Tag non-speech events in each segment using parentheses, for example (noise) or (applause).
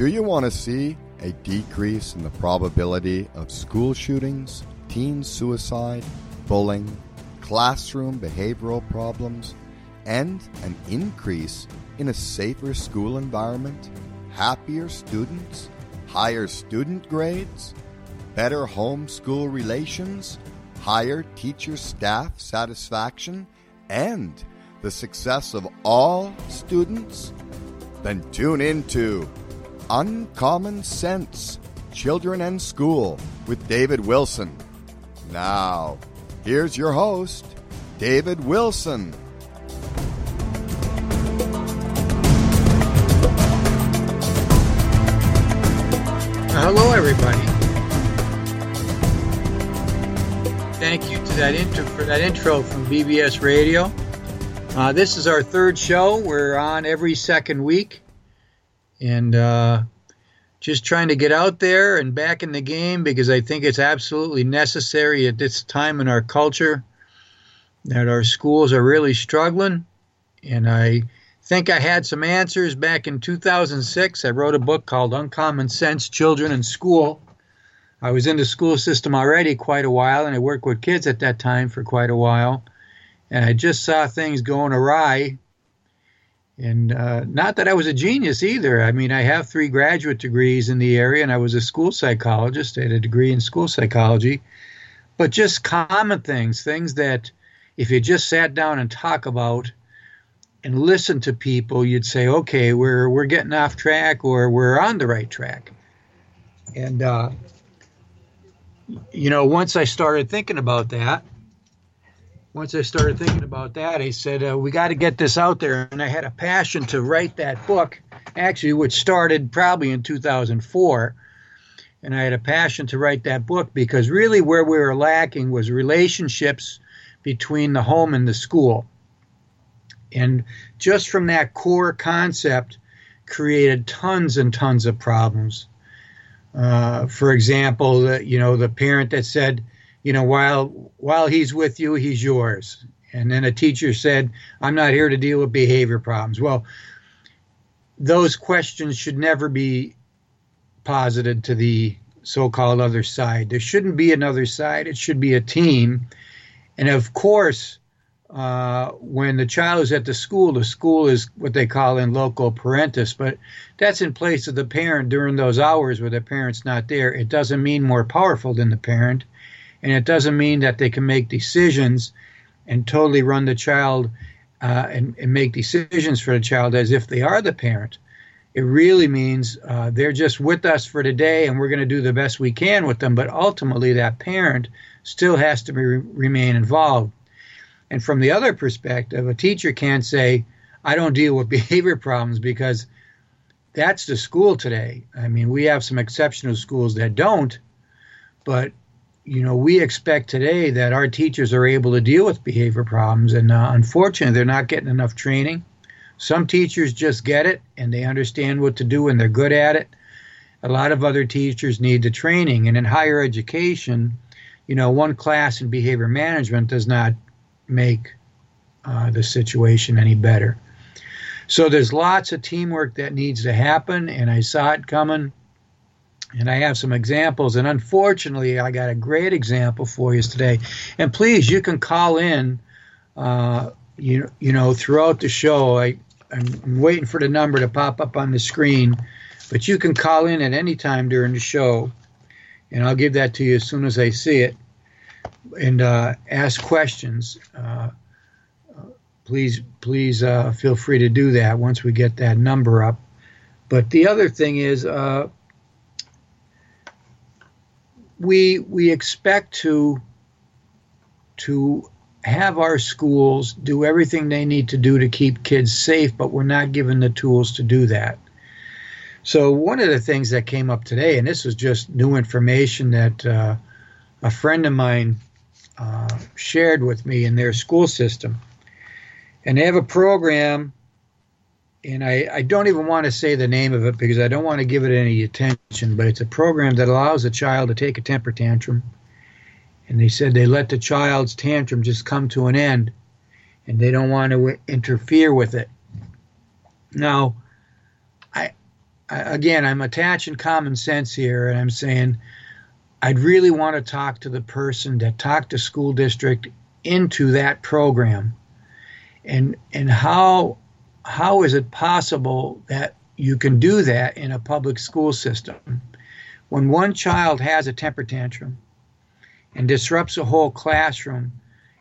Do you want to see a decrease in the probability of school shootings, teen suicide, bullying, classroom behavioral problems, and an increase in a safer school environment, happier students, higher student grades, better home school relations, higher teacher staff satisfaction, and the success of all students? Then tune into Uncommon Sense Children and School with David Wilson. Now, here's your host, David Wilson. Hello, everybody. Thank you to that intro for that intro from BBS Radio. Uh, this is our third show. We're on every second week, and uh, just trying to get out there and back in the game because I think it's absolutely necessary at this time in our culture that our schools are really struggling, and I think I had some answers back in 2006. I wrote a book called Uncommon Sense Children in School. I was in the school system already quite a while, and I worked with kids at that time for quite a while. And I just saw things going awry. And uh, not that I was a genius either. I mean, I have three graduate degrees in the area, and I was a school psychologist. I had a degree in school psychology. But just common things, things that if you just sat down and talk about, and listen to people, you'd say, okay, we're we're getting off track or we're on the right track. And uh, you know, once I started thinking about that, once I started thinking about that, I said uh, we got to get this out there, and I had a passion to write that book, actually, which started probably in 2004. And I had a passion to write that book because really where we were lacking was relationships between the home and the school and just from that core concept, created tons and tons of problems. Uh, for example, the, you know, the parent that said, you know, while while he's with you, he's yours. And then a teacher said, I'm not here to deal with behavior problems. Well, those questions should never be posited to the so called other side. There shouldn't be another side, it should be a team. And of course, uh, when the child is at the school, the school is what they call in loco parentis, but that's in place of the parent during those hours where the parent's not there. It doesn't mean more powerful than the parent, and it doesn't mean that they can make decisions and totally run the child uh, and, and, make decisions for the child as if they are the parent. It really means uh, they're just with us for today, and we're going to do the best we can with them. But ultimately, that parent still has to be, remain involved and from the other perspective, a teacher can't say, I don't deal with (laughs) behavior problems because that's the school today. I mean, we have some exceptional schools that don't, but you know, we expect today that our teachers are able to deal with behavior problems, and uh, unfortunately, they're not getting enough training. Some teachers just get it and they understand what to do and they're good at it. A lot of other teachers need the training, and in higher education, you know, one class in behavior management does not make uh, the situation any better. So there's lots of teamwork that needs to happen, and I saw it coming. And I have some examples, and unfortunately, I got a great example for you today. And please, you can call in, uh, you you know, throughout the show. I I'm waiting for the number to pop up on the screen, but you can call in at any time during the show, and I'll give that to you as soon as I see it and uh, ask questions. Uh, please, please uh, feel free to do that once we get that number up. But the other thing is, uh, we we expect to to have our schools do everything they need to do to keep kids safe, but we're not given the tools to do that. So one of the things that came up today, and this was just new information that uh, a friend of mine uh, shared with me in their school system. And they have a program, and I, I don't even want to say the name of it because I don't want to give it any attention, but it's a program that allows a child to take a temper tantrum. And they said they let the child's tantrum just come to an end, and they don't want to interfere with it. Now, I again, I'm attaching common sense here, and I'm saying I'd really want to talk to the person that talked the school district into that program, and and how how is it possible that you can do that in a public school system? When one child has a temper tantrum and disrupts a whole classroom,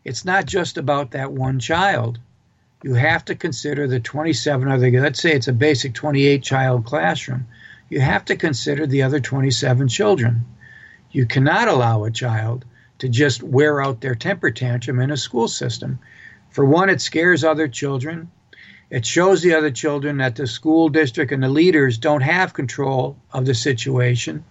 it's not just about that one child. You have to consider the 27 other, let's say it's a basic 28 child classroom. You have to consider the other 27 children. You cannot allow a child to just wear out their temper tantrum in a school system. For one, it scares other children. It shows the other children that the school district and the leaders don't have control of the situation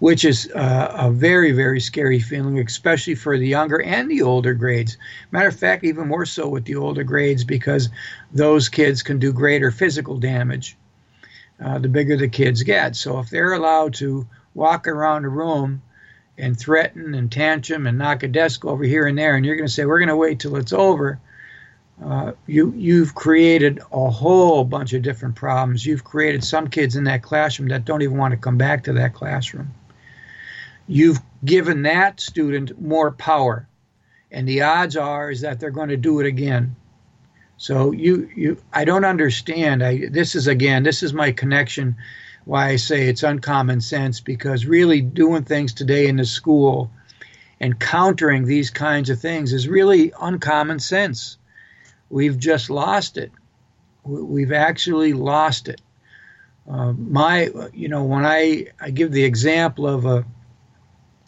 which is uh, a very, very scary feeling, especially for the younger and the older grades. Matter of fact, even more so with the older grades because those kids can do greater physical damage uh, the bigger the kids get. So if they're allowed to walk around a room and threaten and tantrum and knock a desk over here and there, and you're going to say, we're going to wait till it's over. Uh, you you've created a whole bunch of different problems. You've created some kids in that classroom that don't even want to come back to that classroom. You've given that student more power. And the odds are is that they're going to do it again. So you you i don't understand. I this is again this is my connection why i say it's uncommon sense because really doing things today in the school and countering these kinds of things is really uncommon sense we've just lost it we've actually lost it uh, my you know when i i give the example of a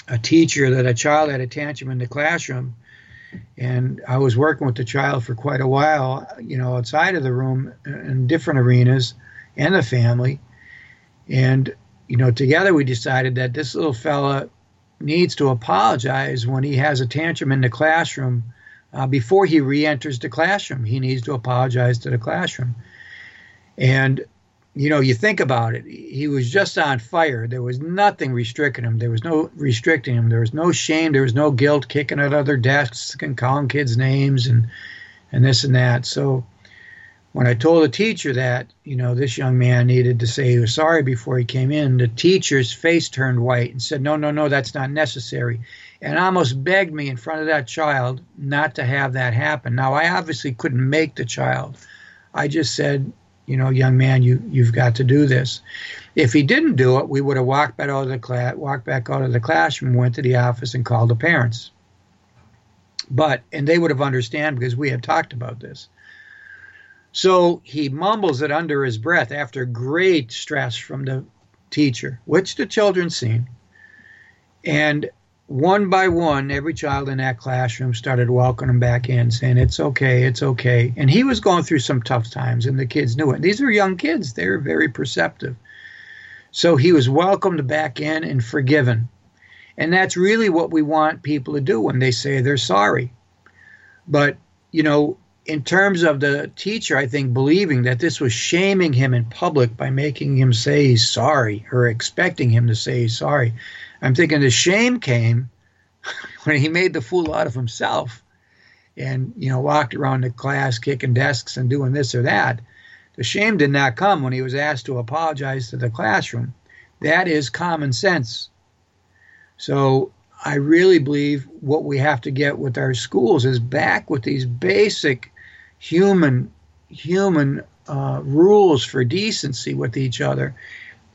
a teacher that a child had a tantrum in the classroom and I was working with the child for quite a while, you know, outside of the room in different arenas and the family. And, you know, together we decided that this little fella needs to apologize when he has a tantrum in the classroom uh, before he re enters the classroom. He needs to apologize to the classroom. And you know, you think about it, he was just on fire. There was nothing restricting him. There was no restricting him. There was no shame. There was no guilt kicking at other desks and calling kids names and and this and that. So when I told the teacher that, you know, this young man needed to say he was sorry before he came in, the teacher's face turned white and said, No, no, no, that's not necessary. And almost begged me in front of that child not to have that happen. Now, I obviously couldn't make the child. I just said, you know, young man, you you've got to do this. If he didn't do it, we would have walked back out of the class, walked back out of the classroom, went to the office, and called the parents. But and they would have understand because we had talked about this. So he mumbles it under his breath after great stress from the teacher, which the children seen. And one by one, every child in that classroom started welcoming him back in, saying, It's okay, it's okay. And he was going through some tough times, and the kids knew it. These are young kids, they're very perceptive. So he was welcomed back in and forgiven. And that's really what we want people to do when they say they're sorry. But, you know, in terms of the teacher, I think believing that this was shaming him in public by making him say he's sorry or expecting him to say he's sorry. I'm thinking the shame came (laughs) when he made the fool out of himself and, you know, walked around the class kicking desks and doing this or that. The shame did not come when he was asked to apologize to the classroom. That is common sense. So I really believe what we have to get with our schools is back with these basic human human uh, rules for decency with each other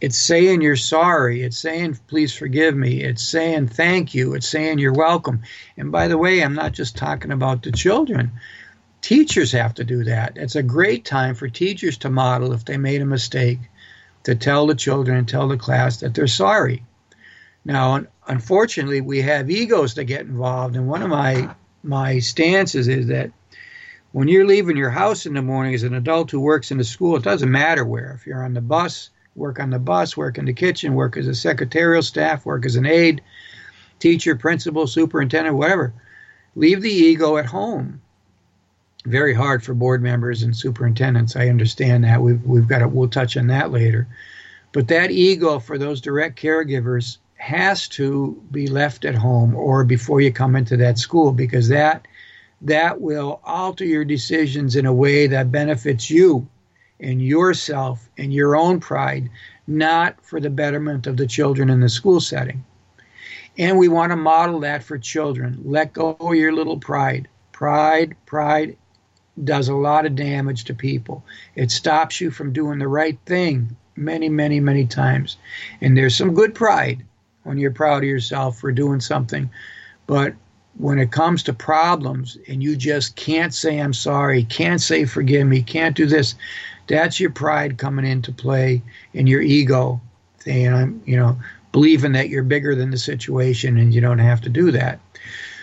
it's saying you're sorry. It's saying, please forgive me. It's saying thank you. It's saying you're welcome. And by the way, I'm not just talking about the children. Teachers have to do that. It's a great time for teachers to model if they made a mistake, to tell the children and tell the class that they're sorry. Now, unfortunately, we have egos that get involved. And one of my, my stances is that when you're leaving your house in the morning as an adult who works in a school, it doesn't matter where. If you're on the bus, work on the bus, work in the kitchen, work as a secretarial staff, work as an aide, teacher, principal, superintendent, whatever. Leave the ego at home. Very hard for board members and superintendents. I understand that. We've we've got to, we'll touch on that later. But that ego for those direct caregivers has to be left at home or before you come into that school because that that will alter your decisions in a way that benefits you and yourself and your own pride, not for the betterment of the children in the school setting. And we want to model that for children. Let go of your little pride. Pride, pride does a lot of damage to people. It stops you from doing the right thing many, many, many times. And there's some good pride when you're proud of yourself for doing something. But when it comes to problems and you just can't say I'm sorry, can't say forgive me, can't do this, that's your pride coming into play and your ego I'm, you know, believing that you're bigger than the situation and you don't have to do that.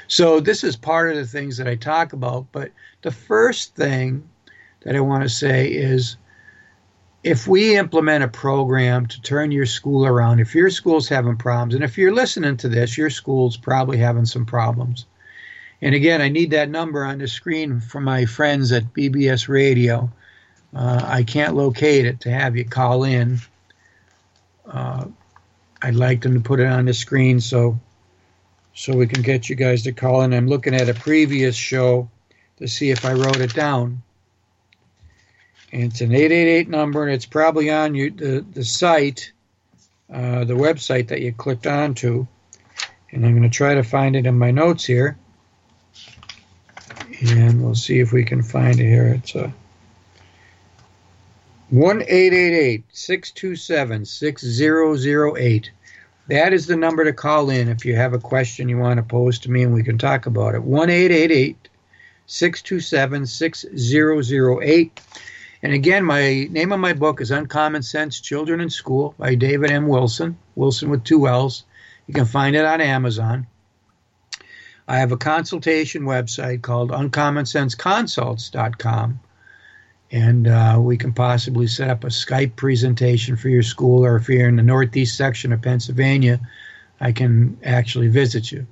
So this is part of the things that I talk about, but the first thing that I want to say is if we implement a program to turn your school around, if your school's having problems, and if you're listening to this, your school's probably having some problems. And again, I need that number on the screen for my friends at BBS Radio. Uh, I can't locate it to have you call in. Uh, I'd like them to put it on the screen so so we can get you guys to call in. I'm looking at a previous show to see if I wrote it down. And it's an 888 number, and it's probably on you, the, the site, uh, the website that you clicked onto. And I'm going to try to find it in my notes here. And we'll see if we can find it here. It's a 1 627 6008. That is the number to call in if you have a question you want to pose to me and we can talk about it. 1 627 6008. And again, my name of my book is Uncommon Sense Children in School by David M. Wilson, Wilson with two L's. You can find it on Amazon. I have a consultation website called uncommonsenseconsults.com and uh, we can possibly set up a Skype presentation for your school, or if you're in the northeast section of Pennsylvania, I can actually visit you.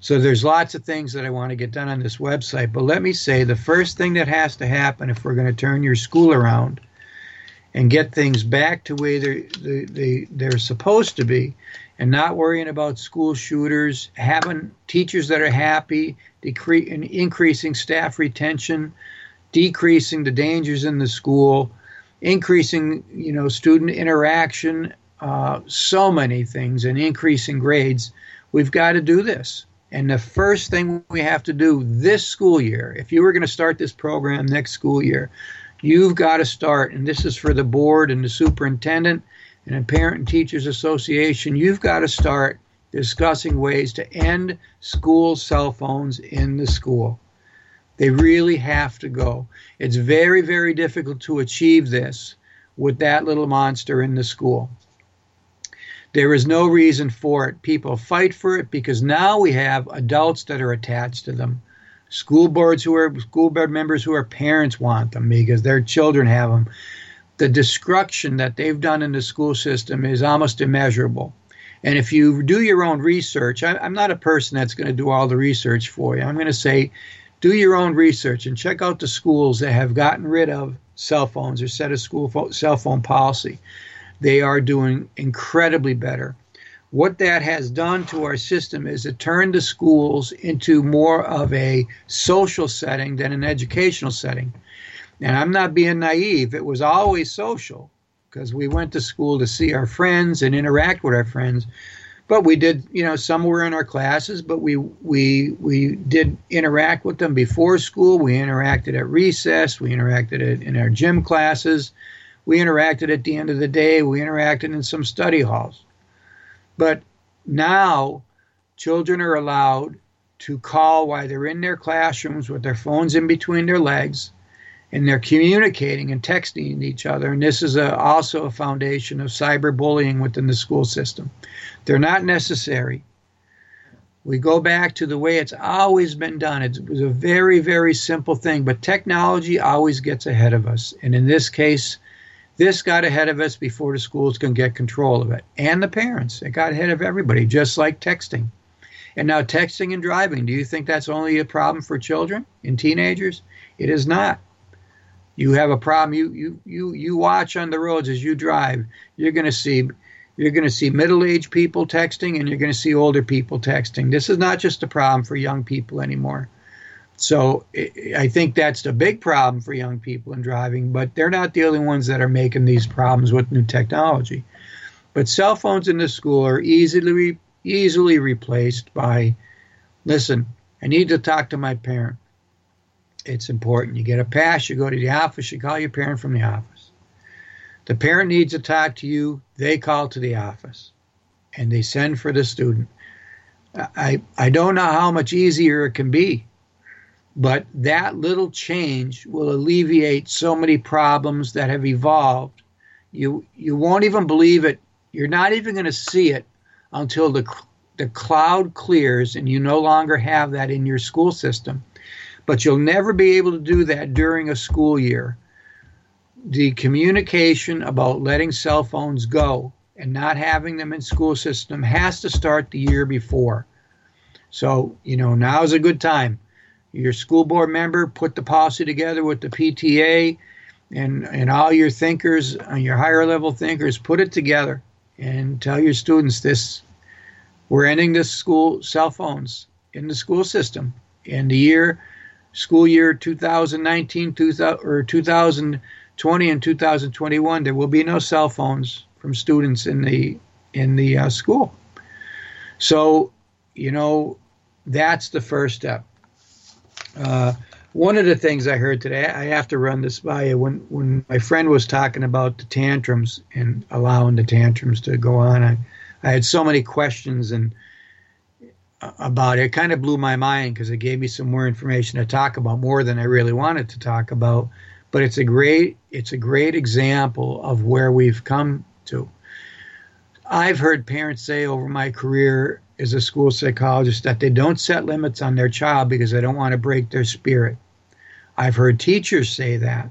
So there's lots of things that I want to get done on this website, but let me say the first thing that has to happen if we're going to turn your school around and get things back to where they're, they, they, they're supposed to be, and not worrying about school shooters, having teachers that are happy, decre- increasing staff retention, decreasing the dangers in the school, increasing you know student interaction, uh, so many things, and increasing grades. We've got to do this. And the first thing we have to do this school year, if you were going to start this program next school year, you've got to start, and this is for the board and the superintendent and the Parent and Teachers Association, you've got to start discussing ways to end school cell phones in the school. They really have to go. It's very, very difficult to achieve this with that little monster in the school. There is no reason for it. People fight for it because now we have adults that are attached to them. School boards who are school board members who are parents want them because their children have them. The destruction that they've done in the school system is almost immeasurable. And if you do your own research, I, am not a person that's going to do all the research for you. I'm going to say do your own research and check out the schools that have gotten rid of cell phones or set a school fo- cell phone policy. They are doing incredibly better. What that has done to our system is it turned the schools into more of a social setting than an educational setting. And I'm not being naive, it was always social because we went to school to see our friends and interact with our friends but we did you know some were in our classes but we we we did interact with them before school. We interacted at recess. We interacted at, in our gym classes. We interacted at the end of the day. We interacted in some study halls. But now children are allowed to call while they're in their classrooms with their phones in between their legs and they're communicating and texting each other. And this is a, also a foundation of cyberbullying within the school system. They're not necessary. We go back to the way it's always been done. It was a very, very simple thing, but technology always gets ahead of us. And in this case, this got ahead of us before the schools can get control of it. And the parents. It got ahead of everybody, just like texting. And now, texting and driving, do you think that's only a problem for children and teenagers? It is not you have a problem you you you you watch on the roads as you drive you're going to see you're going to see middle-aged people texting and you're going to see older people texting this is not just a problem for young people anymore So I think that's the big problem for young people in driving, but they're not the only ones that are making these problems with new technology. But cell phones in the school are easily easily replaced by listen, I need to talk to my parent. It's important. You get a pass, you go to the office, you call your parent from the office. The parent needs to talk to you, they call to the office and they send for the student. I, I don't know how much easier it can be but that little change will alleviate so many problems that have evolved. You you won't even believe it. You're not even going to see it until the the cloud clears and you no longer have that in your school system. But you'll never be able to do that during a school year. The communication about letting cell phones go and not having them in school system has to start the year before. So, you know, now is a good time your school board member put the policy together with the PTA and, and all your thinkers, uh, your higher level thinkers, put it together and tell your students this we're ending this school cell phones in the school system in the year school year 2019 2000, or 2020 and 2021 there will be no cell phones from students in the in the uh, school so you know that's the first step uh, one of the things I heard today, I have to run this by you. When when my friend was talking about the tantrums and allowing the tantrums to go on, I, I had so many questions and about it. It kind of blew my mind because it gave me some more information to talk about, more than I really wanted to talk about. But it's a great it's a great example of where we've come to. I've heard parents say over my career as a school psychologist that they don't set limits on their child because they don't want to break their spirit. I've heard teachers say that.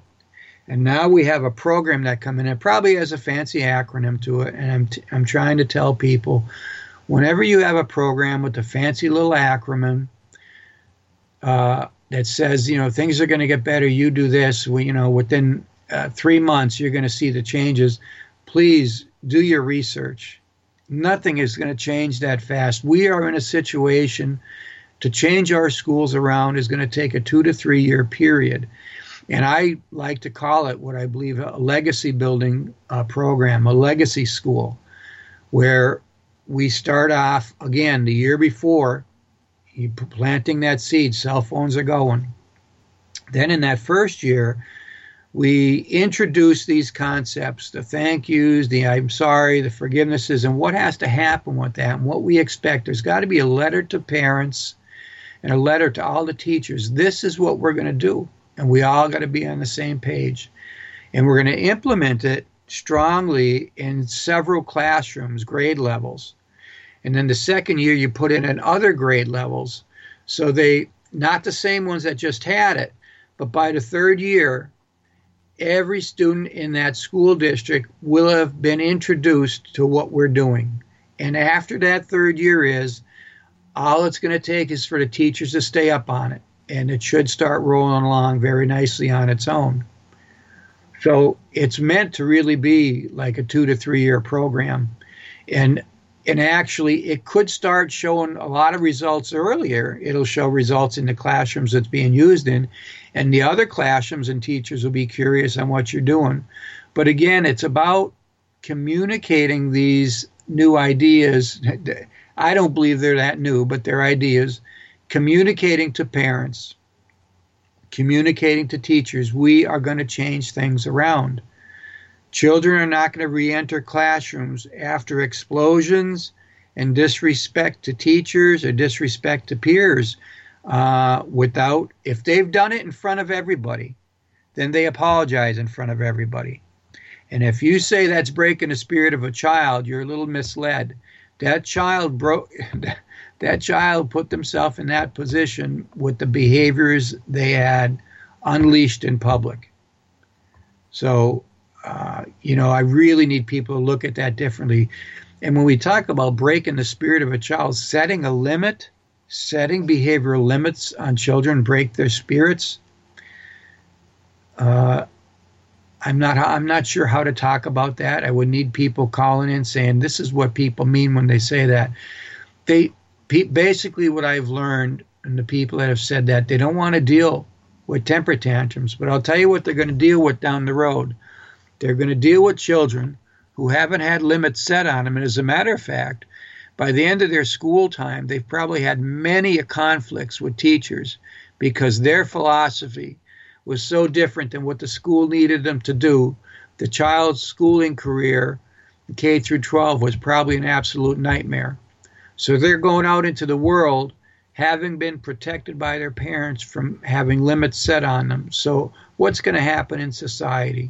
And now we have a program that come in. It probably has a fancy acronym to it. And I'm, t- I'm trying to tell people whenever you have a program with a fancy little acronym uh, that says, you know, things are going to get better, you do this, we, you know, within uh, three months, you're going to see the changes. Please do your research nothing is going to change that fast. We are in a situation to change our schools around is going to take a two to three year period. And I like to call it what I believe a legacy building uh, program, a legacy school, where we start off again the year before, you planting that seed, cell phones are going. Then in that first year, we introduce these concepts the thank yous, the I'm sorry, the forgivenesses, and what has to happen with that and what we expect. There's got to be a letter to parents and a letter to all the teachers. This is what we're going to do. And we all got to be on the same page. And we're going to implement it strongly in several classrooms, grade levels. And then the second year, you put in in other grade levels. So they, not the same ones that just had it, but by the third year, every student in that school district will have been introduced to what we're doing. And after that third year is, all it's going to take is for the teachers to stay up on it. And it should start rolling along very nicely on its own. So it's meant to really be like a two to three year program. And and actually it could start showing a lot of results earlier. It'll show results in the classrooms it's being used in, and the other classrooms and teachers will be curious on what you're doing. But again, it's about communicating these new ideas. (laughs) I don't believe they're that new, but they're ideas. Communicating to parents, communicating to teachers. We are going to change things around. Children are not going to re enter classrooms after explosions and disrespect to teachers or disrespect to peers uh, without, if they've done it in front of everybody, then they apologize in front of everybody. And if you say that's breaking the spirit of a child, you're a little misled. That child broke. (laughs) that child put themselves in that position with the behaviors they had unleashed in public. So, uh, you know, I really need people to look at that differently. And when we talk about breaking the spirit of a child, setting a limit setting behavioral limits on children break their spirits. Uh, I'm not I'm not sure how to talk about that. I would need people calling in saying this is what people mean when they say that. They basically what I've learned and the people that have said that they don't want to deal with temper tantrums. But I'll tell you what they're going to deal with down the road. They're going to deal with children who haven't had limits set on them. And as a matter of fact, by the end of their school time, they've probably had many conflicts with teachers because their philosophy was so different than what the school needed them to do. The child's schooling career, K through 12, was probably an absolute nightmare. So they're going out into the world having been protected by their parents from having limits set on them. So, what's going to happen in society?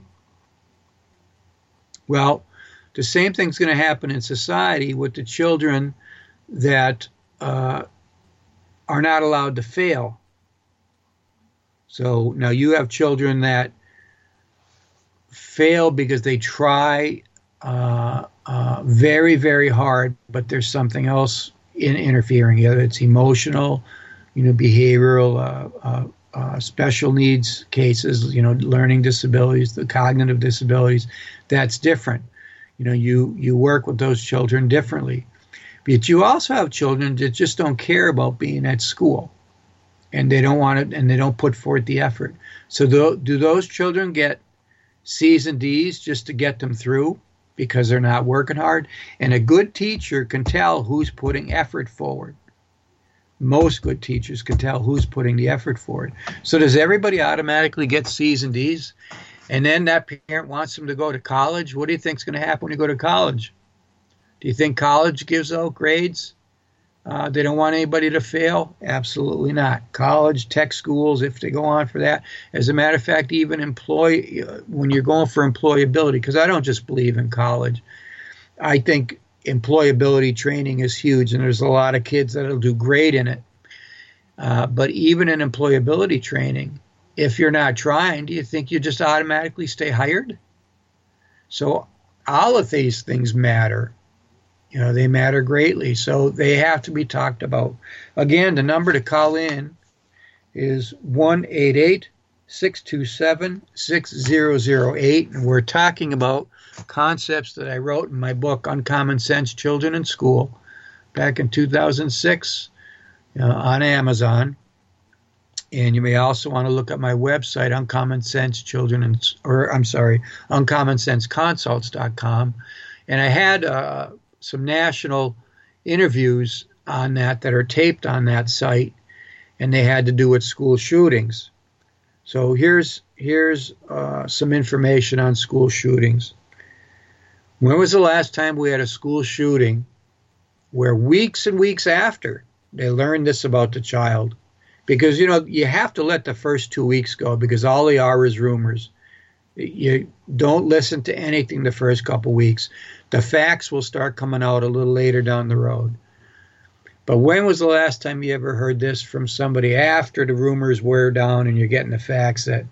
Well, the same thing's going to happen in society with the children that uh, are not allowed to fail. So now you have children that fail because they try uh, uh, very, very hard, but there's something else in interfering. Either it's emotional, you know, behavioral, uh, uh, special needs cases, you know, learning disabilities, the cognitive disabilities. That's different. You know, you you work with those children differently. But you also have children that just don't care about being at school, and they don't want it, and they don't put forth the effort. So do, do those children get C's and D's just to get them through? Because they're not working hard. And a good teacher can tell who's putting effort forward. Most good teachers can tell who's putting the effort forward. So does everybody automatically get C's and D's? And then that parent wants them to go to college. What do you think is going to happen when you go to college? Do you think college gives out grades? Uh, they don't want anybody to fail? Absolutely not. College, tech schools, if they go on for that. As a matter of fact, even employ when you're going for employability, because I don't just believe in college. I think employability training is huge, and there's a lot of kids that'll do great in it. Uh, but even in employability training, if you're not trying, do you think you just automatically stay hired? So all of these things matter. You know, they matter greatly. So they have to be talked about. Again, the number to call in is 188 627 6008. And we're talking about concepts that I wrote in my book, Uncommon Sense Children in School, back in 2006 uh, on Amazon. And you may also want to look at my website, Uncommon Sense Children, or I'm sorry, uncommonsenseconsults.com. And I had uh, some national interviews on that that are taped on that site, and they had to do with school shootings. So here's here's uh, some information on school shootings. When was the last time we had a school shooting where weeks and weeks after they learned this about the child? Because you know you have to let the first two weeks go because all they are is rumors. You don't listen to anything the first couple weeks. The facts will start coming out a little later down the road. But when was the last time you ever heard this from somebody after the rumors wear down and you're getting the facts that,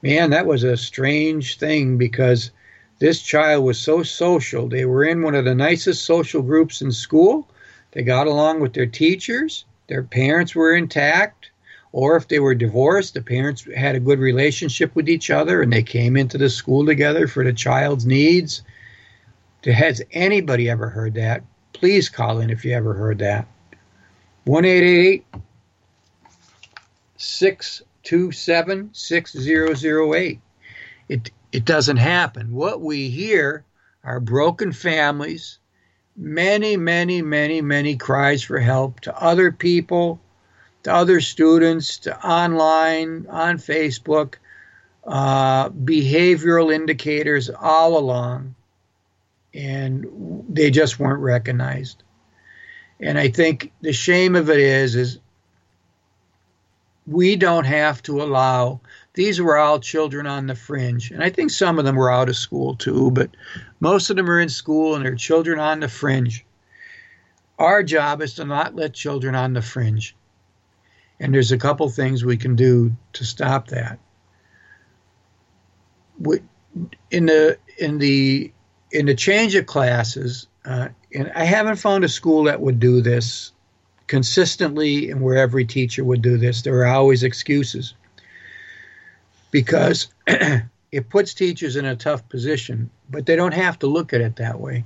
man, that was a strange thing because this child was so social. They were in one of the nicest social groups in school. They got along with their teachers. Their parents were intact or if they were divorced, the parents had a good relationship with each other and they came into the school together for the child's needs. Has anybody ever heard that? Please call in if you ever heard that. 1 627 6008. It, it doesn't happen. What we hear are broken families, many, many, many, many cries for help to other people to other students, to online, on Facebook, uh, behavioral indicators all along, and they just weren't recognized. And I think the shame of it is, is we don't have to allow. These were all children on the fringe, and I think some of them were out of school too, but most of them are in school and they're children on the fringe. Our job is to not let children on the fringe. And there's a couple things we can do to stop that. In the in the in the change of classes, uh, and I haven't found a school that would do this consistently and where every teacher would do this. There are always excuses because (clears throat) it puts teachers in a tough position, but they don't have to look at it that way.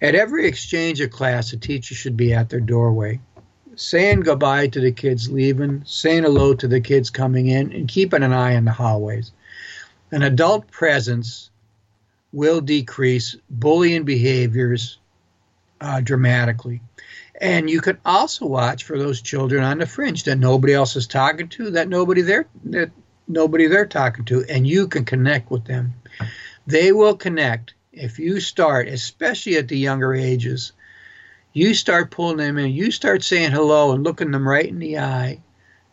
At every exchange of class, a teacher should be at their doorway saying goodbye to the kids leaving, saying hello to the kids coming in, and keeping an eye on the hallways. An adult presence will decrease bullying behaviors uh, dramatically. And you can also watch for those children on the fringe that nobody else is talking to, that nobody there that nobody they're talking to, and you can connect with them. They will connect if you start, especially at the younger ages. You start pulling them in. You start saying hello and looking them right in the eye.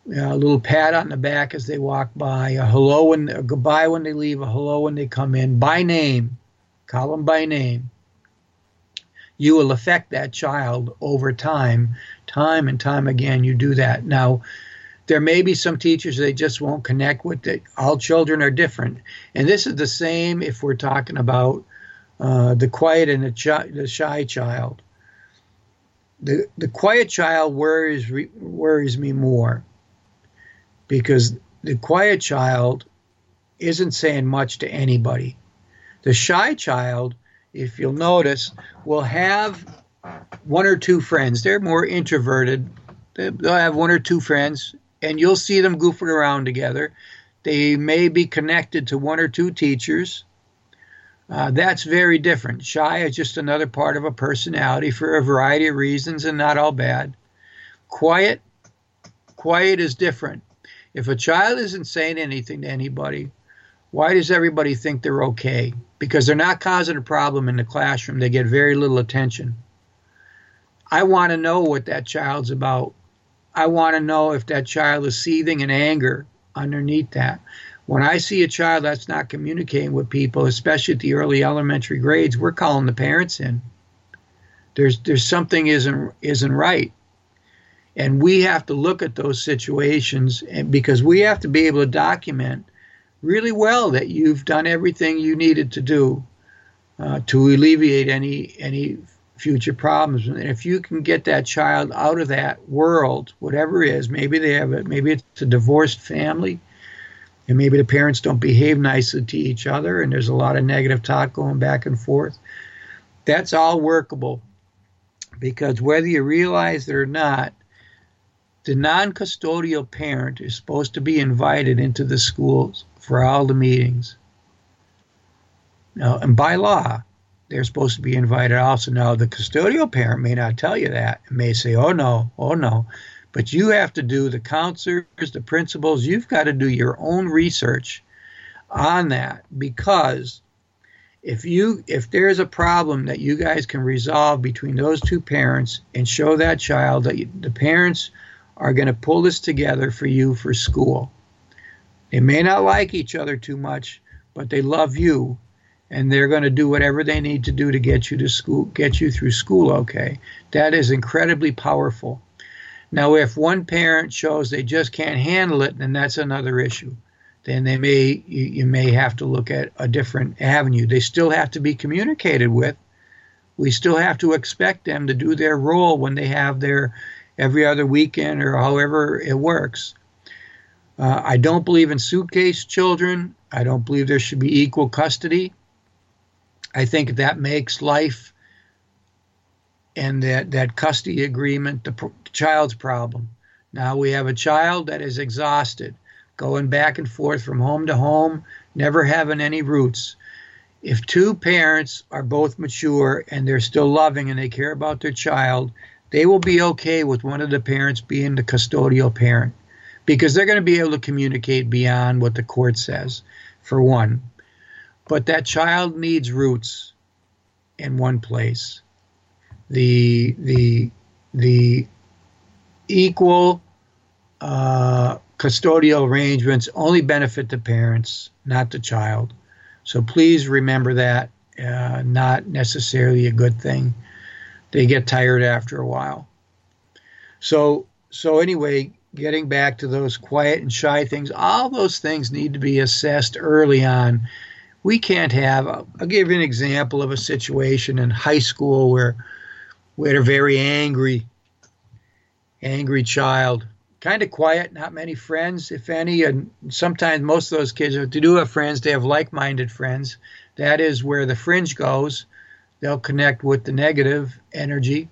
A little pat on the back as they walk by. A hello when a goodbye when they leave. A hello when they come in. By name, call them by name you will affect that child over time, time and time again. You do that. Now, there may be some teachers they just won't connect with it. All children are different, and this is the same if we're talking about uh, the quiet and the, the shy child. The the quiet child worries worries me more because the quiet child isn't saying much to anybody. The shy child if you'll notice, will have one or two friends. They're more introverted. They'll have one or two friends, and you'll see them goofing around together. They may be connected to one or two teachers. Uh, that's very different. Shy is just another part of a personality for a variety of reasons, and not all bad. Quiet, quiet is different. If a child isn't saying anything to anybody, why does everybody think they're okay? Because they're not causing a problem in the classroom. They get very little attention. I want to know what that child's about. I want to know if that child is seething in anger underneath that. When I see a child that's not communicating with people, especially at the early elementary grades, we're calling the parents in. There's there's something isn't isn't right. And we have to look at those situations and because we have to be able to document really well that you've done everything you needed to do uh, to alleviate any any future problems. And if you can get that child out of that world, whatever it is, maybe they have it, maybe it's a divorced family, and maybe the parents don't behave nicely to each other, and there's a lot of negative talk going back and forth. That's all workable because whether you realize it or not, the non custodial parent is supposed to be invited into the schools for all the meetings. Now, and by law, they're supposed to be invited also. Now, the custodial parent may not tell you that. It may say, oh, no, oh, no. But you have to do the counselors, the principals, you've got to do your own research on that because if you if there's a problem that you guys can resolve between those two parents and show that child that you, the parents are going to pull this together for you for school they may not like each other too much, but they love you and they're going to do whatever they need to do to get you to school, get you through school okay. That is incredibly powerful. Now, if one parent shows they just can't handle it, then that's another issue. Then they may you, you may have to look at a different avenue. They still have to be communicated with. We still have to expect them to do their role when they have their every other weekend or however it works. Uh, I don't believe in suitcase children. I don't believe there should be equal custody. I think that makes life and that, that custody agreement the pr- child's problem. Now we have a child that is exhausted, going back and forth from home to home, never having any roots. If two parents are both mature and they're still loving and they care about their child, they will be okay with one of the parents being the custodial parent because they're going to be able to communicate beyond what the court says, for one. But that child needs roots in one place. The the the equal uh, custodial arrangements only benefit the parents, not the child. So please remember that. Uh, not necessarily a good thing. They get tired after a while. So so anyway, getting back to those quiet and shy things, all those things need to be assessed early on. We can't have, I'll give you an example of a situation in high school where we had a very angry, angry child. Kind of quiet, not many friends, if any. And sometimes most of those kids, they do have friends, they have like minded friends. That is where the fringe goes. They'll connect with the negative energy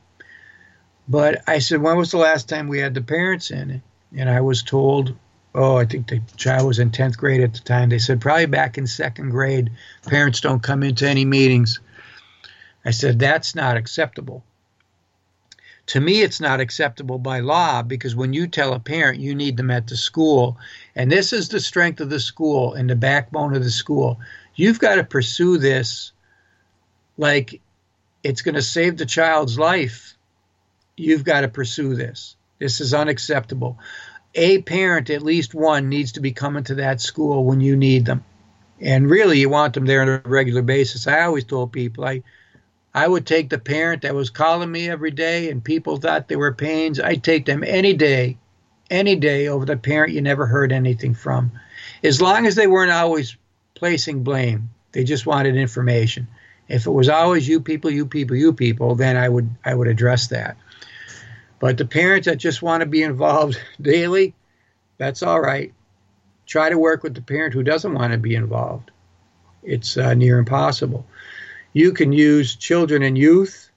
But I said, when was the last time we had the parents in? And I was told, oh, I think the child was in 10th grade at the time. They said, probably back in second grade, parents don't come into any meetings. I said, that's not acceptable. To me, it's not acceptable by law because when you tell a parent you need them at the school, and this is the strength of the school and the backbone of the school, you've got to pursue this like it's going to save the child's life. You've got to pursue this. This is unacceptable. A parent, at least one, needs to be coming to that school when you need them. And really, you want them there on a regular basis. I always told people, I I would take the parent that was calling me every day and people thought they were pains. I'd take them any day, any day over the parent you never heard anything from. As long as they weren't always placing blame, they just wanted information. If it was always you people, you people, you people, then I would I would address that. But the parents that just want to be involved (laughs) daily, that's all right. Try to work with the parent who doesn't want to be involved. It's uh, near impossible. You can use children and youth.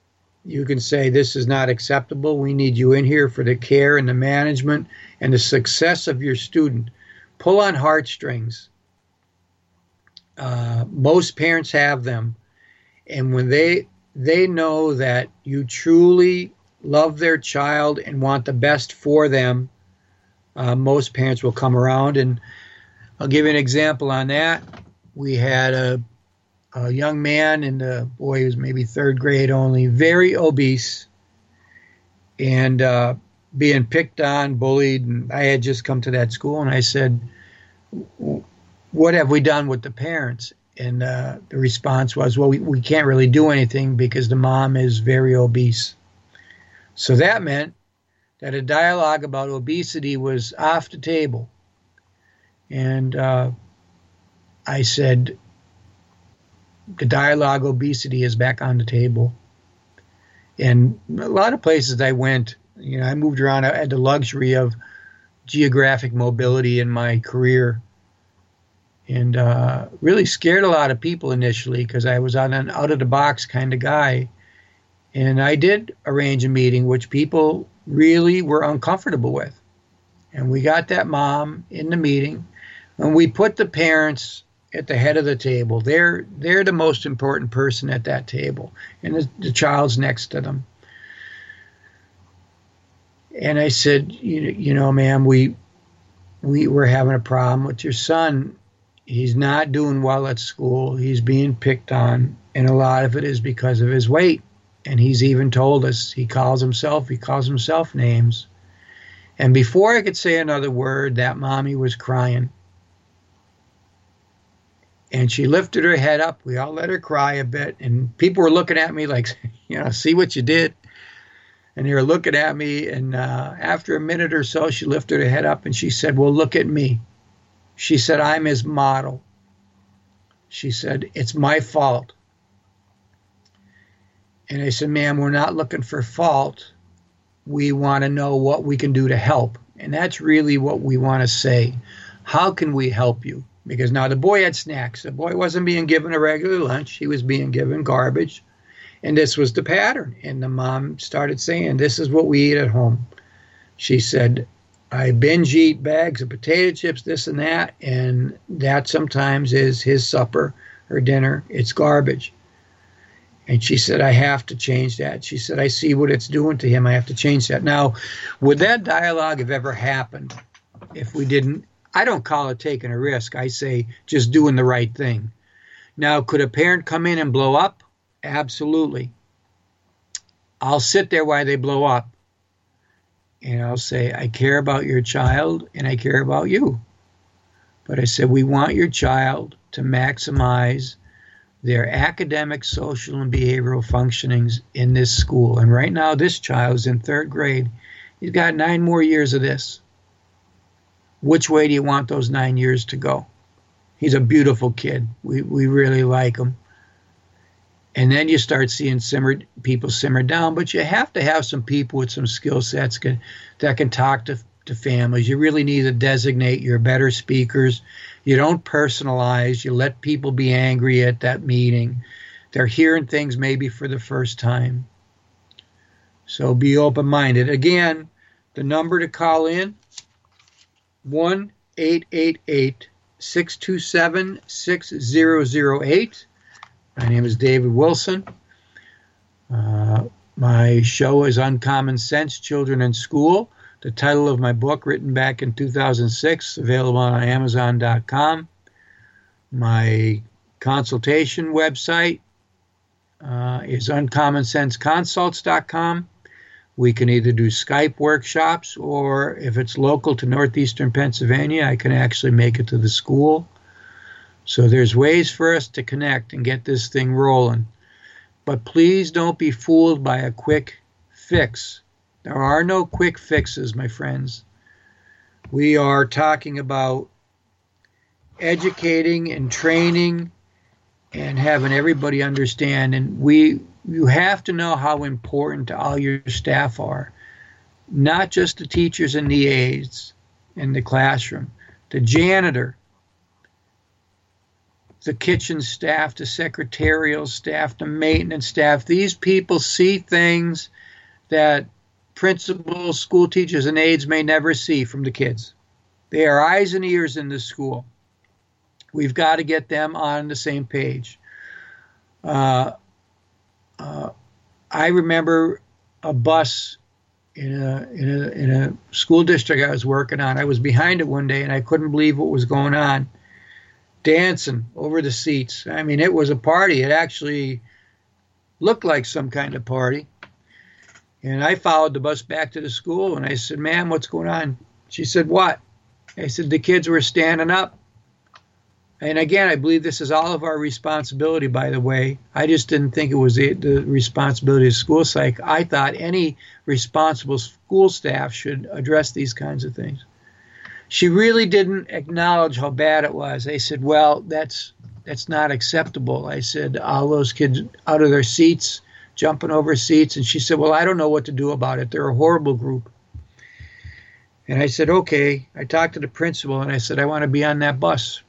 You can say, This is not acceptable. We need you in here for the care and the management and the success of your student. Pull on heartstrings. Uh, most parents have them. And when they they know that you truly love their child and want the best for them, uh, most parents will come around. And I'll give you an example on that. We had a a young man, and the boy was maybe third grade only, very obese, and uh, being picked on, bullied. And I had just come to that school, and I said, "What have we done with the parents?" And uh, the response was, "Well, we, we can't really do anything because the mom is very obese." So that meant that a dialogue about obesity was off the table. And uh, I said, the dialogue obesity is back on the table. And a lot of places I went, you know, I moved around. I had the luxury of geographic mobility in my career and uh, really scared a lot of people initially because I was on an out of the box kind of guy. And I did arrange a meeting which people really were uncomfortable with. And we got that mom in the meeting and we put the parents at the head of the table. They're they're the most important person at that table, and the, the child's next to them. And I said, you, you know, ma'am, we we were having a problem with your son. He's not doing well at school. He's being picked on, and a lot of it is because of his weight. And he's even told us he calls himself he calls himself names. And before I could say another word, that mommy was crying and she lifted her head up. We all let her cry a bit, and people were looking at me like, (laughs) you know, see what you did. And they were looking at me, and uh, after a minute or so, she lifted her head up and she said, "Well, look at me." She said, "I'm his model." She said, "It's my fault." And I said, "Ma'am, we're not looking for fault. We want to know what we can do to help." And that's really what we want to say. How can we help you? because now the boy had snacks. The boy wasn't being given a regular lunch, he was being given garbage. And this was the pattern. And the mom started saying, This is what we eat at home. She said, I binge eat bags of potato chips, this and that. And that sometimes is his supper or dinner. It's garbage. And she said, I have to change that. She said, I see what it's doing to him. I have to change that. Now, would that dialogue have ever happened if we didn't I don't call it taking a risk. I say just doing the right thing. Now, could a parent come in and blow up? Absolutely. I'll sit there while they blow up. And I'll say, I care about your child and I care about you. But I said, we want your child to maximize their academic, social, and behavioral functionings in this school. And right now, this child is in third grade. He's got nine more years of this which way do you want those nine years to go? He's a beautiful kid. We, we really like him. And then you start seeing simmer, people simmer down, but you have to have some people with some skill sets can, that can talk to, to families. You really need to designate your better speakers. You don't personalize. You let people be angry at that meeting. They're hearing things maybe for the first time. So be open minded. Again, the number to call in 1 888 627 6008. My name is David Wilson. Uh, my show is Uncommon Sense Children in School. The title of my book, written back in 2006, available on Amazon.com. My consultation website uh, is uncommonsenseconsults.com. We can either do Skype workshops, or if it's local to northeastern Pennsylvania, I can actually make it to the school. So there's ways for us to connect and get this thing rolling. But please don't be fooled by a quick fix. There are no quick fixes, my friends. We are talking about educating and training and having everybody understand. And we, you have to know how important all your staff are, not just the teachers and the aides in the classroom, the janitor, the kitchen staff, the secretarial staff, the maintenance staff. These people see things that principals, school teachers, and aides may never see from the kids. They are eyes and ears in the school. We've got to get them on the same page. Uh, uh, I remember a bus in a, in a in a school district I was working on. I was behind it one day and I couldn't believe what was going on. Dancing over the seats. I mean, it was a party. It actually looked like some kind of party. And I followed the bus back to the school and I said, Ma'am, what's going on? She said, What? I said, The kids were standing up and again, I believe this is all of our responsibility, by the way. I just didn't think it was the, the, responsibility of school psych. I thought any responsible school staff should address these kinds of things. She really didn't acknowledge how bad it was. I said, Well, that's that's not acceptable. I said, all those kids out of their seats, jumping over seats. And she said, Well, I don't know what to do about it. They're a horrible group. And I said, Okay. I talked to the principal and I said, I want to be on that bus.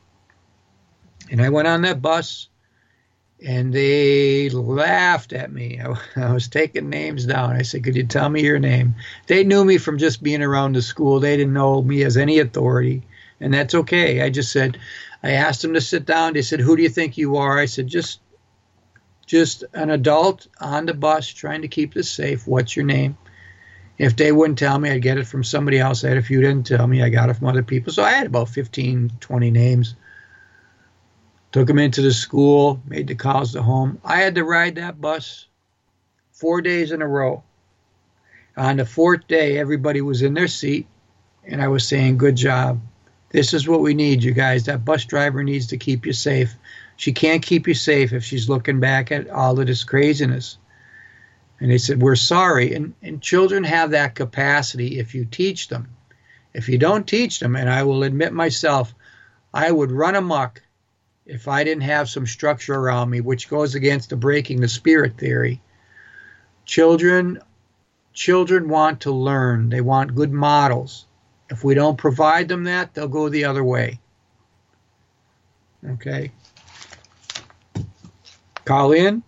And I went on that bus and they laughed at me. I, (laughs) I, was taking names down. I said, Could you tell me your name? They knew me from just being around the school. They didn't know me as any authority. And that's okay. I just said, I asked them to sit down. They said, Who do you think you are? I said, Just just an adult on the bus trying to keep this safe. What's your name? If they wouldn't tell me, I'd get it from somebody else. I had a few didn't tell me. I got it from other people. So I had about 15, 20 names took him into the school, made the calls to home. I had to ride that bus four days in a row. On the fourth day, everybody was in their seat, and I was saying, Good job. This is what we need, you guys. That bus driver needs to keep you safe. She can't keep you safe if she's looking back at all of this craziness. And they said, We're sorry. And, and children have that capacity if you teach them. If you don't teach them, and I will admit myself, I would run amok if I didn't have some structure around me, which goes against the breaking the spirit theory. Children children want to learn. They want good models. If we don't provide them that, they'll go the other way. Okay. Call in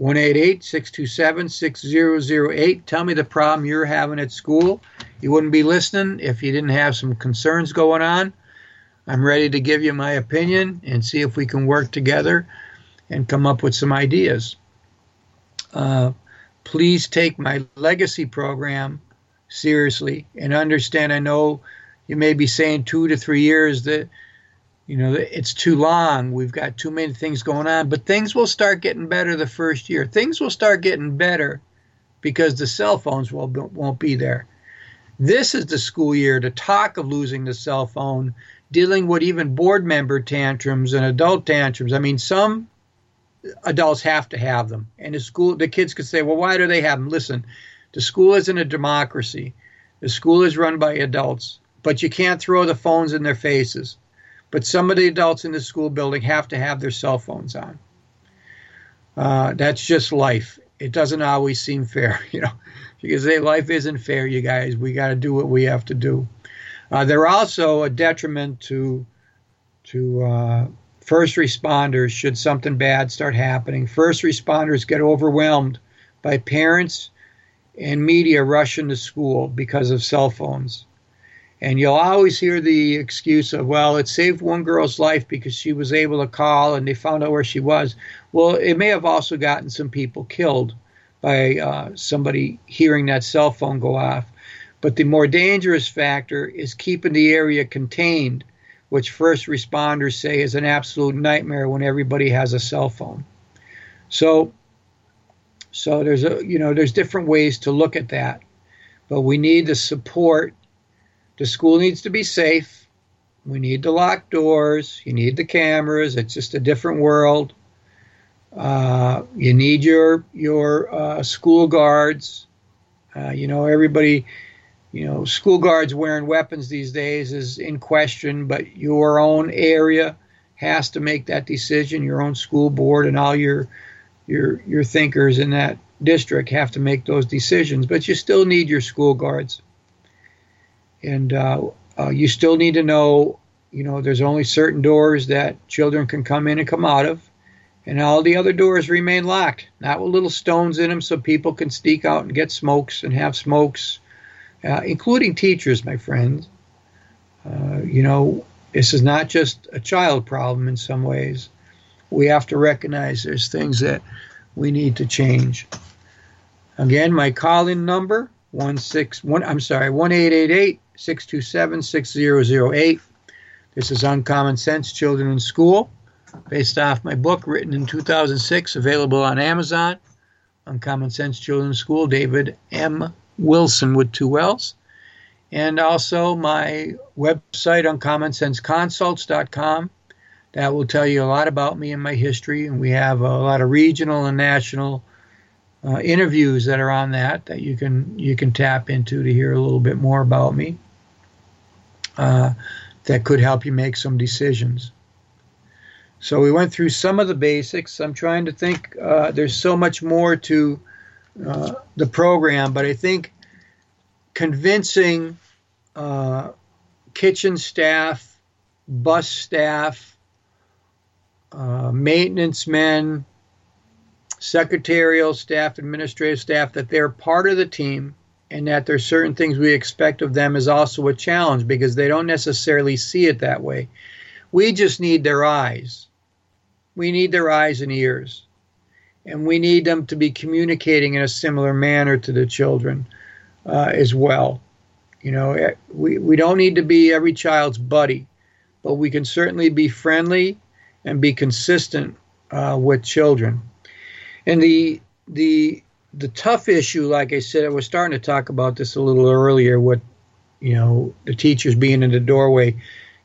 188-627-6008. Tell me the problem you're having at school. You wouldn't be listening if you didn't have some concerns going on. I'm ready to give you my opinion and see if we can work together and come up with some ideas. Uh, please take my legacy program seriously and understand. I know you may be saying two to three years that you know it's too long. We've got too many things going on, but things will start getting better the first year. Things will start getting better because the cell phones will, won't be there. This is the school year to talk of losing the cell phone dealing with even board member tantrums and adult tantrums. I mean, some adults have to have them, and the school, the kids could say, "Well, why do they have them?" Listen, the school isn't a democracy. The school is run by adults, but you can't throw the phones in their faces. But some of the adults in the school building have to have their cell phones on. Uh, that's just life. It doesn't always seem fair, (laughs) you know. Because say life isn't fair, you guys. We got to do what we have to do. Uh, they're also a detriment to to uh, first responders should something bad start happening. First responders get overwhelmed by parents and media rushing to school because of cell phones. And you'll always hear the excuse of, well, it saved one girl's life because she was able to call and they found out where she was. Well, it may have also gotten some people killed by uh, somebody hearing that cell phone go off. But the more dangerous factor is keeping the area contained, which first responders say is an absolute nightmare when everybody has a cell phone. So, so there's a you know there's different ways to look at that, but we need the support the school needs to be safe. We need the locked doors. You need the cameras. It's just a different world. Uh, you need your your uh, school guards. Uh, you know, everybody, you know, school guards wearing weapons these days is in question, but your own area has to make that decision. Your own school board and all your your your thinkers in that district have to make those decisions. But you still need your school guards and uh, uh, you still need to know, you know, there's only certain doors that children can come in and come out of, and all the other doors remain locked, not with little stones in them, so people can sneak out and get smokes and have smokes, uh, including teachers, my friends. Uh, you know, this is not just a child problem in some ways. We have to recognize there's things that we need to change. Again, my call-in number one six one. I'm sorry, one eight eight eight 627 6008. This is Uncommon Sense Children in School, based off my book written in 2006, available on Amazon. Uncommon Sense Children in School, David M. Wilson with two L's. And also my website, uncommonsenseconsults.com. That will tell you a lot about me and my history. And we have a lot of regional and national uh, interviews that are on that that you can you can tap into to hear a little bit more about me uh, that could help you make some decisions. So we went through some of the basics. I'm trying to think. Uh, there's so much more to uh, the program, but I think convincing uh, kitchen staff, bus staff, uh, maintenance men, secretarial staff, administrative staff that they're part of the team and that there's certain things we expect of them is also a challenge because they don't necessarily see it that way. We just need their eyes. We need their eyes and ears. And we need them to be communicating in a similar manner to the children uh, as well. You know, eh, we, we don't need to be every child's buddy, but we can certainly be friendly and be consistent uh, with children. And the the the tough issue, like I said, I was starting to talk about this a little earlier. What you know, the teachers being in the doorway.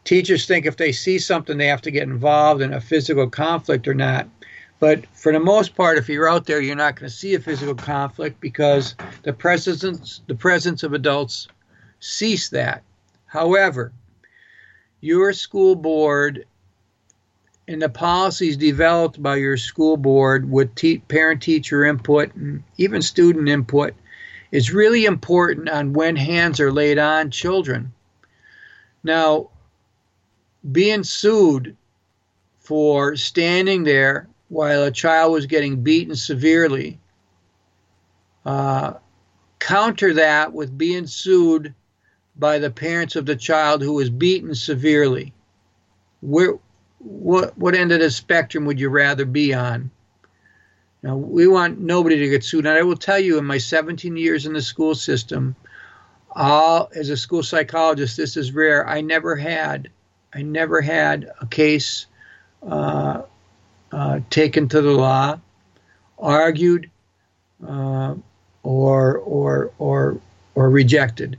Teachers think if they see something, they have to get involved in a physical conflict or not. But for the most part, if you're out there, you're not going to see a physical conflict because the presence the presence of adults cease that. However, your school board and the policies developed by your school board with te- parent teacher input and even student input is really important on when hands are laid on children. Now, being sued for standing there while a child was getting beaten severely, uh, counter that with being sued by the parents of the child who was beaten severely. Where, what what end of the spectrum would you rather be on? Now, we want nobody to get sued. And I will tell you, in my 17 years in the school system, all as a school psychologist, this is rare. I never had, I never had a case uh, uh, taken to the law, argued, uh, or or or or rejected.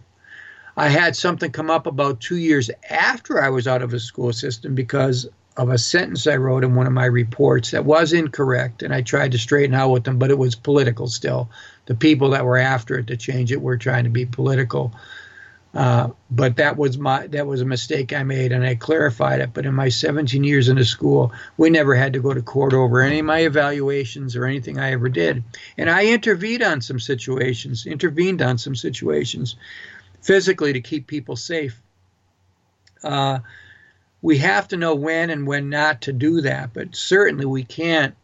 I had something come up about two years after I was out of the school system because of a sentence I wrote in one of my reports that was incorrect, and I tried to straighten out with them, but it was political still. The people that were after it to change it were trying to be political. Uh, but that was my that was a mistake I made, and I clarified it. But in my 17 years in the school, we never had to go to court over any of my evaluations or anything I ever did. And I intervened on some situations, intervened on some situations, physically to keep people safe. Uh, we have to know when and when not to do that. But certainly we can't.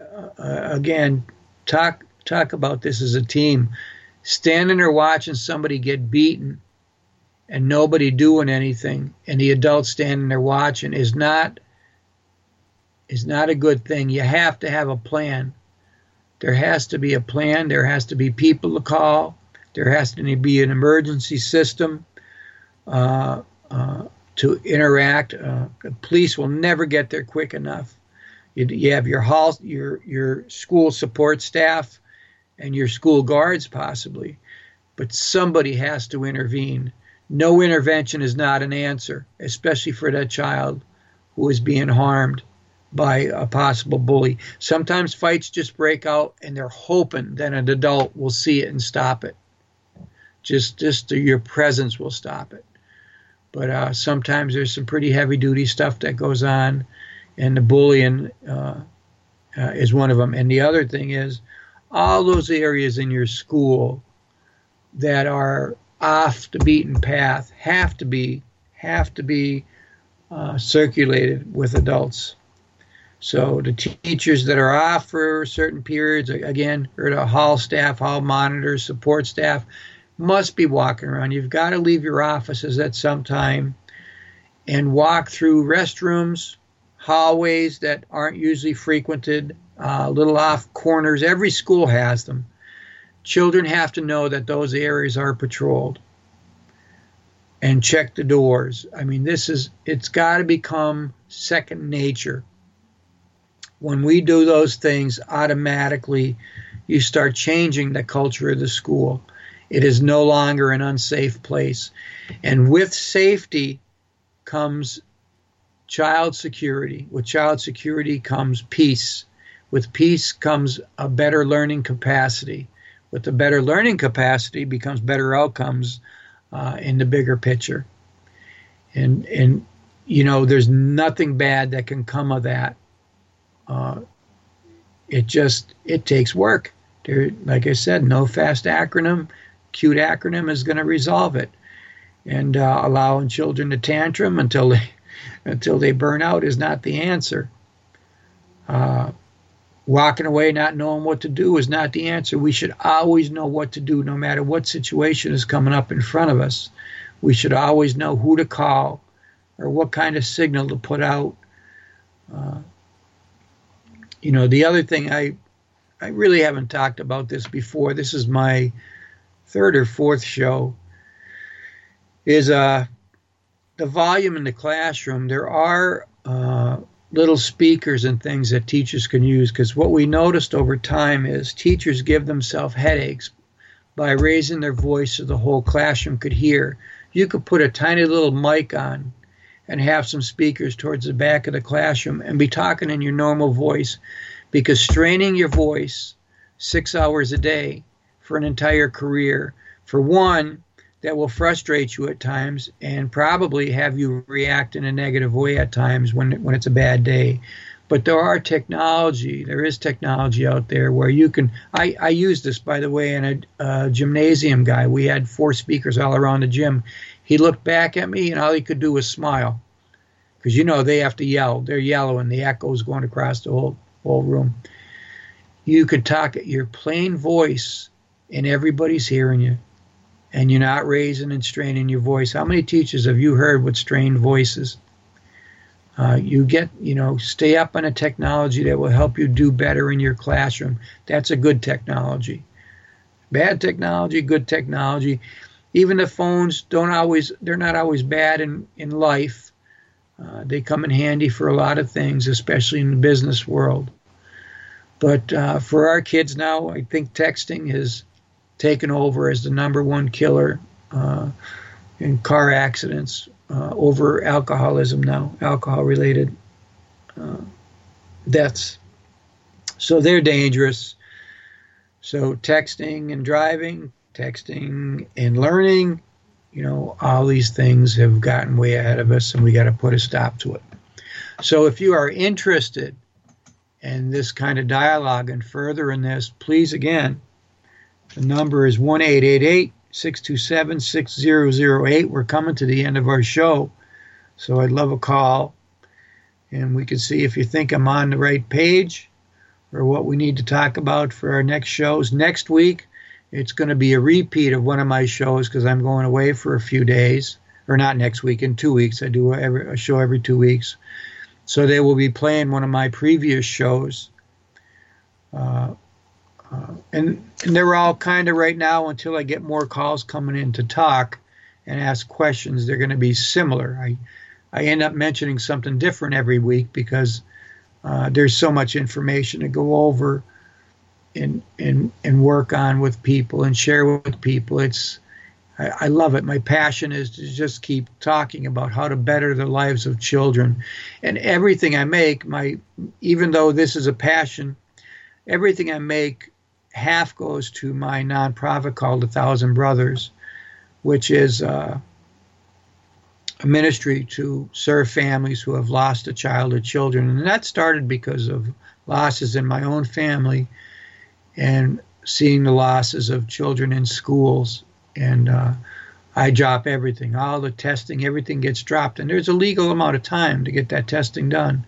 Uh, uh, again, talk talk about this as a team. standing there watching somebody get beaten and nobody doing anything and the adults standing there watching is not is not a good thing. You have to have a plan. There has to be a plan. There has to be people to call. There has to be an emergency system uh, uh, to interact. Uh, police will never get there quick enough. You, you have your hall, your your school support staff, and your school guards possibly, but somebody has to intervene. No intervention is not an answer, especially for that child who is being harmed by a possible bully. Sometimes fights just break out and they're hoping that an adult will see it and stop it. Just just your presence will stop it. But uh, sometimes there's some pretty heavy duty stuff that goes on, and the bullying uh, uh, is one of them. And the other thing is, all those areas in your school that are off the beaten path have to be have to be uh, circulated with adults. So the teachers that are off for certain periods, again, or the hall staff, hall monitors, support staff, must be walking around. You've got to leave your offices at some time and walk through restrooms, hallways that aren't usually frequented, uh, little off corners. Every school has them. Children have to know that those areas are patrolled and check the doors. I mean, this is, it's got to become second nature. When we do those things, automatically you start changing the culture of the school. It is no longer an unsafe place. And with safety comes child security. With child security comes peace. With peace comes a better learning capacity. With the better learning capacity becomes better outcomes uh, in the bigger picture. And and you know, there's nothing bad that can come of that. Uh, it just it takes work. There, like I said, no fast acronym cute acronym is going to resolve it. And uh, allowing children to tantrum until they (laughs) until they burn out is not the answer. Uh, walking away not knowing what to do is not the answer. We should always know what to do, no matter what situation is coming up in front of us. We should always know who to call or what kind of signal to put out. Uh, you know, the other thing I I really haven't talked about this before. This is my third or fourth show is uh, the volume in the classroom. There are uh, little speakers and things that teachers can use because what we noticed over time is teachers give themselves headaches by raising their voice so the whole classroom could hear. You could put a tiny little mic on and have some speakers towards the back of the classroom and be talking in your normal voice because straining your voice six hours a day for an entire career. For one, that will frustrate you at times and probably have you react in a negative way at times when when it's a bad day. But there are technology. There is technology out there where you can. I, I use this, by the way, in a, gymnasium guy. We had four speakers all around the gym. He looked back at me, and all he could do was smile, because you know they have to yell. They're yelling. The echoes going across the whole whole room. You could talk at your plain voice and everybody's hearing you and you're not raising and straining your voice. How many teachers have you heard with strained voices? Uh, you get, you know, stay up on a technology that will help you do better in your classroom. That's a good technology. Bad technology, good technology. Even the phones don't always, they're not always bad in, in life. Uh, they come in handy for a lot of things, especially in the business world. But uh, for our kids now, I think texting is taken over as the number one killer uh, in car accidents uh, over alcoholism now, alcohol related uh, deaths. So they're dangerous. So texting and driving, texting and learning, you know, all these things have gotten way ahead of us and we got to put a stop to it. So if you are interested in this kind of dialogue and further in this, please again the number is 1 627 6008. We're coming to the end of our show, so I'd love a call. And we can see if you think I'm on the right page or what we need to talk about for our next shows. Next week It's going to be a repeat of one of my shows because I'm going away for a few days, or not next week, in two weeks. I do every, a show every two weeks. So they will be playing one of my previous shows. Uh, uh, and, and they're all kind of right now until I get more calls coming in to talk and ask questions. They're going to be similar. I I end up mentioning something different every week because uh, there's so much information to go over and and and work on with people and share with people. It's I, I love it. My passion is to just keep talking about how to better the lives of children, and everything I make, my even though this is a passion, everything I make half goes to my nonprofit called A Thousand Brothers, which is uh, a ministry to serve families who have lost a child or children. And that started because of losses in my own family and seeing the losses of children in schools. And uh, I drop everything, all the testing, everything gets dropped. And there's a legal amount of time to get that testing done.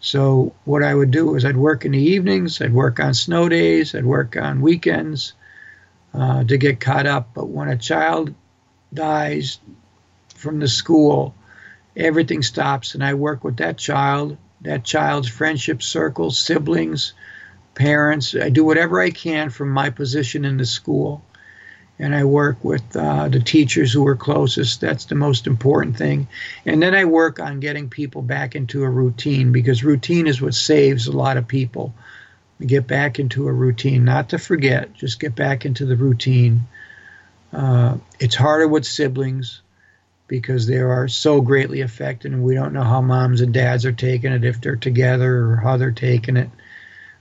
So what I would do is I'd work in the evenings, I'd work on snow days, I'd work on weekends uh, to get caught up. But when a child dies from the school, everything stops, and I work with that child, that child's friendship circle, siblings, parents. I do whatever I can from my position in the school and I work with uh, the teachers who are closest. That's the most important thing. And then I work on getting people back into a routine because routine is what saves a lot of people. Get back into a routine, not to forget, just get back into the routine. Uh, it's harder with siblings because they are so greatly affected, and we don't know how moms and dads are taking it, if they're together or how they're taking it.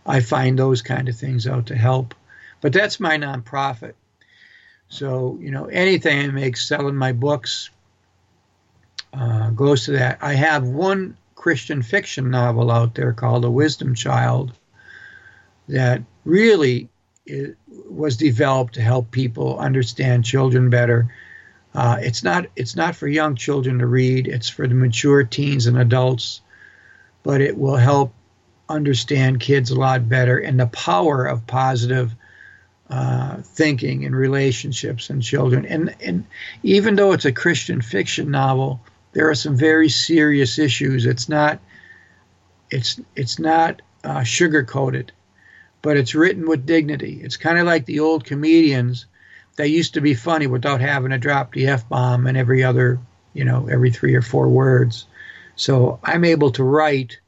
I find those kind of things out to help. But that's my nonprofit so, you know, anything I make selling my books uh, goes to that. I have one Christian fiction novel out there called A Wisdom Child that really was developed to help people understand children better. Uh, it's not it's not for young children to read. It's for the mature teens and adults, but it will help understand kids a lot better and the power of positive uh, thinking and relationships and children. And, and even though it's a Christian fiction novel, there are some very serious issues. It's not it's it's not uh, sugar coated, but it's written with dignity. It's kind of like the old comedians that used to be funny without having to drop the f bomb and every other you know every three or four words. So I'm able to write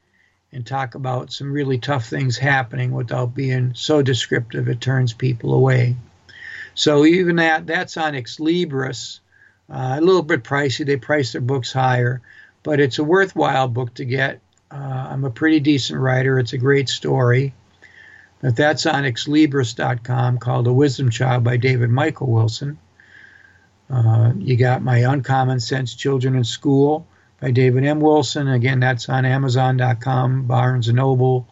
and talk about some really tough things happening without being so descriptive it turns people away. So even that that's on Xlibris, uh, a little bit pricey. They price their books higher, but it's a worthwhile book to get. Uh, I'm a pretty decent writer. It's a great story. But that's on xlibris.com called The Wisdom Child by David Michael Wilson. Uh, you got my Uncommon Sense Children in School by David M. Wilson. Again, that's on Amazon.com, Barnes and Noble.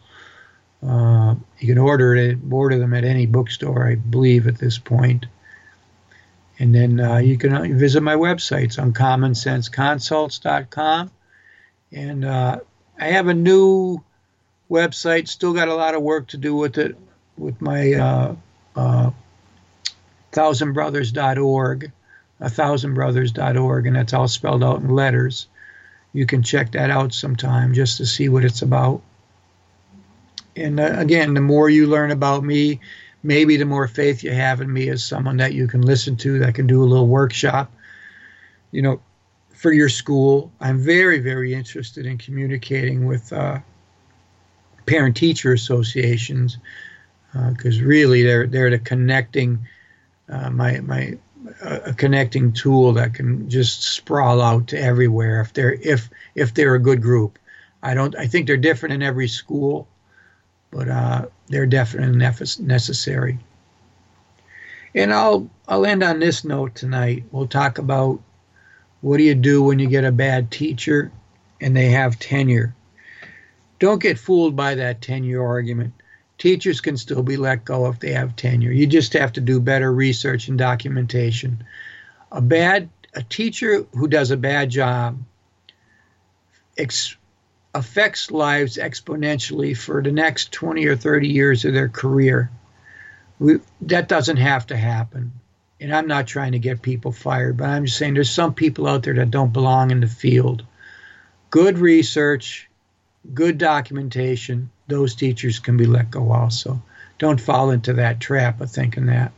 Uh, you can order it, order them at any bookstore, I believe, at this point. And then uh, you can uh, visit my websites uncommonsenseconsults.com. And uh, I have a new website, still got a lot of work to do with it, with my uh, uh, thousandbrothers.org, a thousandbrothers.org, and that's all spelled out in letters you can check that out sometime just to see what it's about. And uh, again, the more you learn about me, maybe the more faith you have in me as someone that you can listen to, that can do a little workshop, you know, for your school. I'm very, very interested in communicating with uh, parent teacher associations because uh, really they're they're the connecting uh, my my a, connecting tool that can just sprawl out to everywhere if they're if if they're a good group. I don't. I think they're different in every school, but uh, they're definitely necessary. And I'll I'll end on this note tonight. We'll talk about what do you do when you get a bad teacher and they have tenure. Don't get fooled by that tenure argument teachers can still be let go if they have tenure. You just have to do better research and documentation. A bad a teacher who does a bad job ex- affects lives exponentially for the next 20 or 30 years of their career. we, that doesn't have to happen. And I'm not trying to get people fired, but I'm just saying there's some people out there that don't belong in the field. Good research, good documentation, those teachers can be let go also. Don't fall into that trap of thinking that.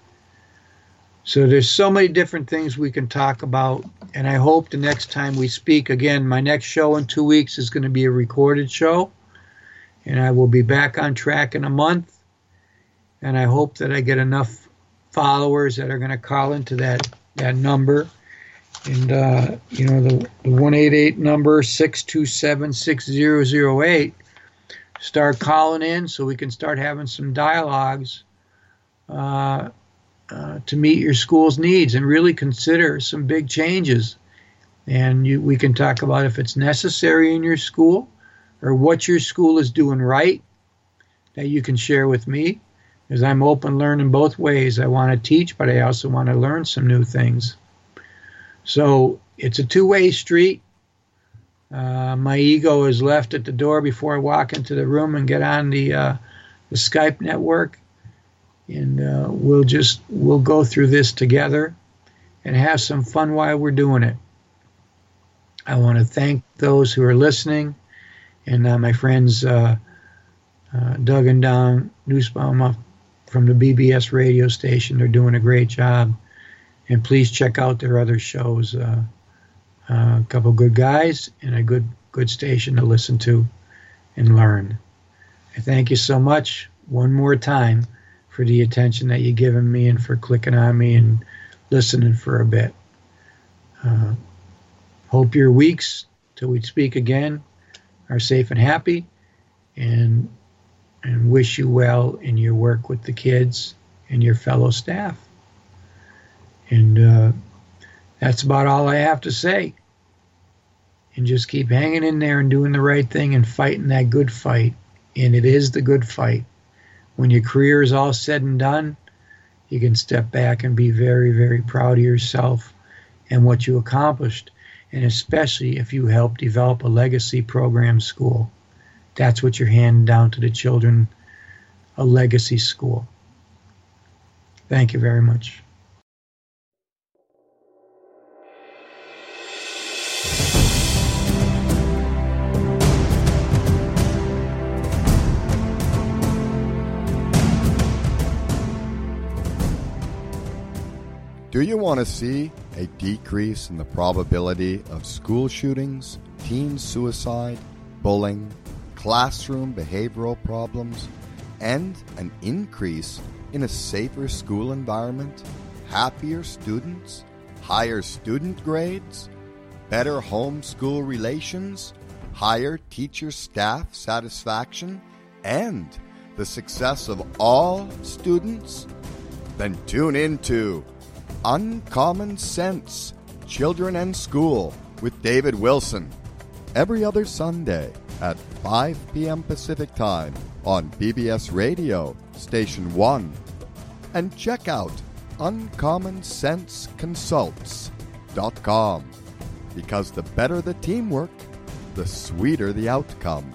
So there's so many different things we can talk about, and I hope the next time we speak again, my next show in two weeks is going to be a recorded show, and I will be back on track in a month, and I hope that I get enough followers that are going to call into that that number, and uh, you know the the one eight eight number six two seven six zero zero eight. Start calling in so we can start having some dialogues. Uh, uh, to meet your school's needs and really consider some big changes. And you, we can talk about if it's necessary in your school or what your school is doing right that you can share with me. Because I'm open learning both ways. I want to teach, but I also want to learn some new things. So it's a two way street. Uh, my ego is left at the door before I walk into the room and get on the, uh, the Skype network and uh, we'll just we'll go through this together and have some fun while we're doing it. I want to thank those who are listening, and uh, my friends uh, uh Doug and Don Nussbaum from the BBS radio station. They're doing a great job, and please check out their other shows. A couple good guys and a good good station to listen to and learn. I thank you so much one more time for the attention that you've given me and for clicking on me and listening for a bit. Uh, hope your weeks till we speak again are safe and happy, and and wish you well in your work with the kids and your fellow staff. And uh, that's about all I have to say. And just keep hanging in there and doing the right thing and fighting that good fight. And it is the good fight when your career is all said and done, you can step back and be very, very proud of yourself and what you accomplished, and especially if you help develop a legacy program school. That's what you're handing down to the children a legacy school. Thank you very much. Do you want to see a decrease in the probability of school shootings, teen suicide, bullying, classroom behavioral problems, and an increase in a safer school environment, happier students, higher student grades, better home school relations, higher teacher staff satisfaction, and the success of all students? Then tune in to Uncommon Sense Children and School with David Wilson every other Sunday at 5 p.m. Pacific Time on BBS Radio, Station 1. And check out UncommonSenseConsults.com because the better the teamwork, the sweeter the outcome.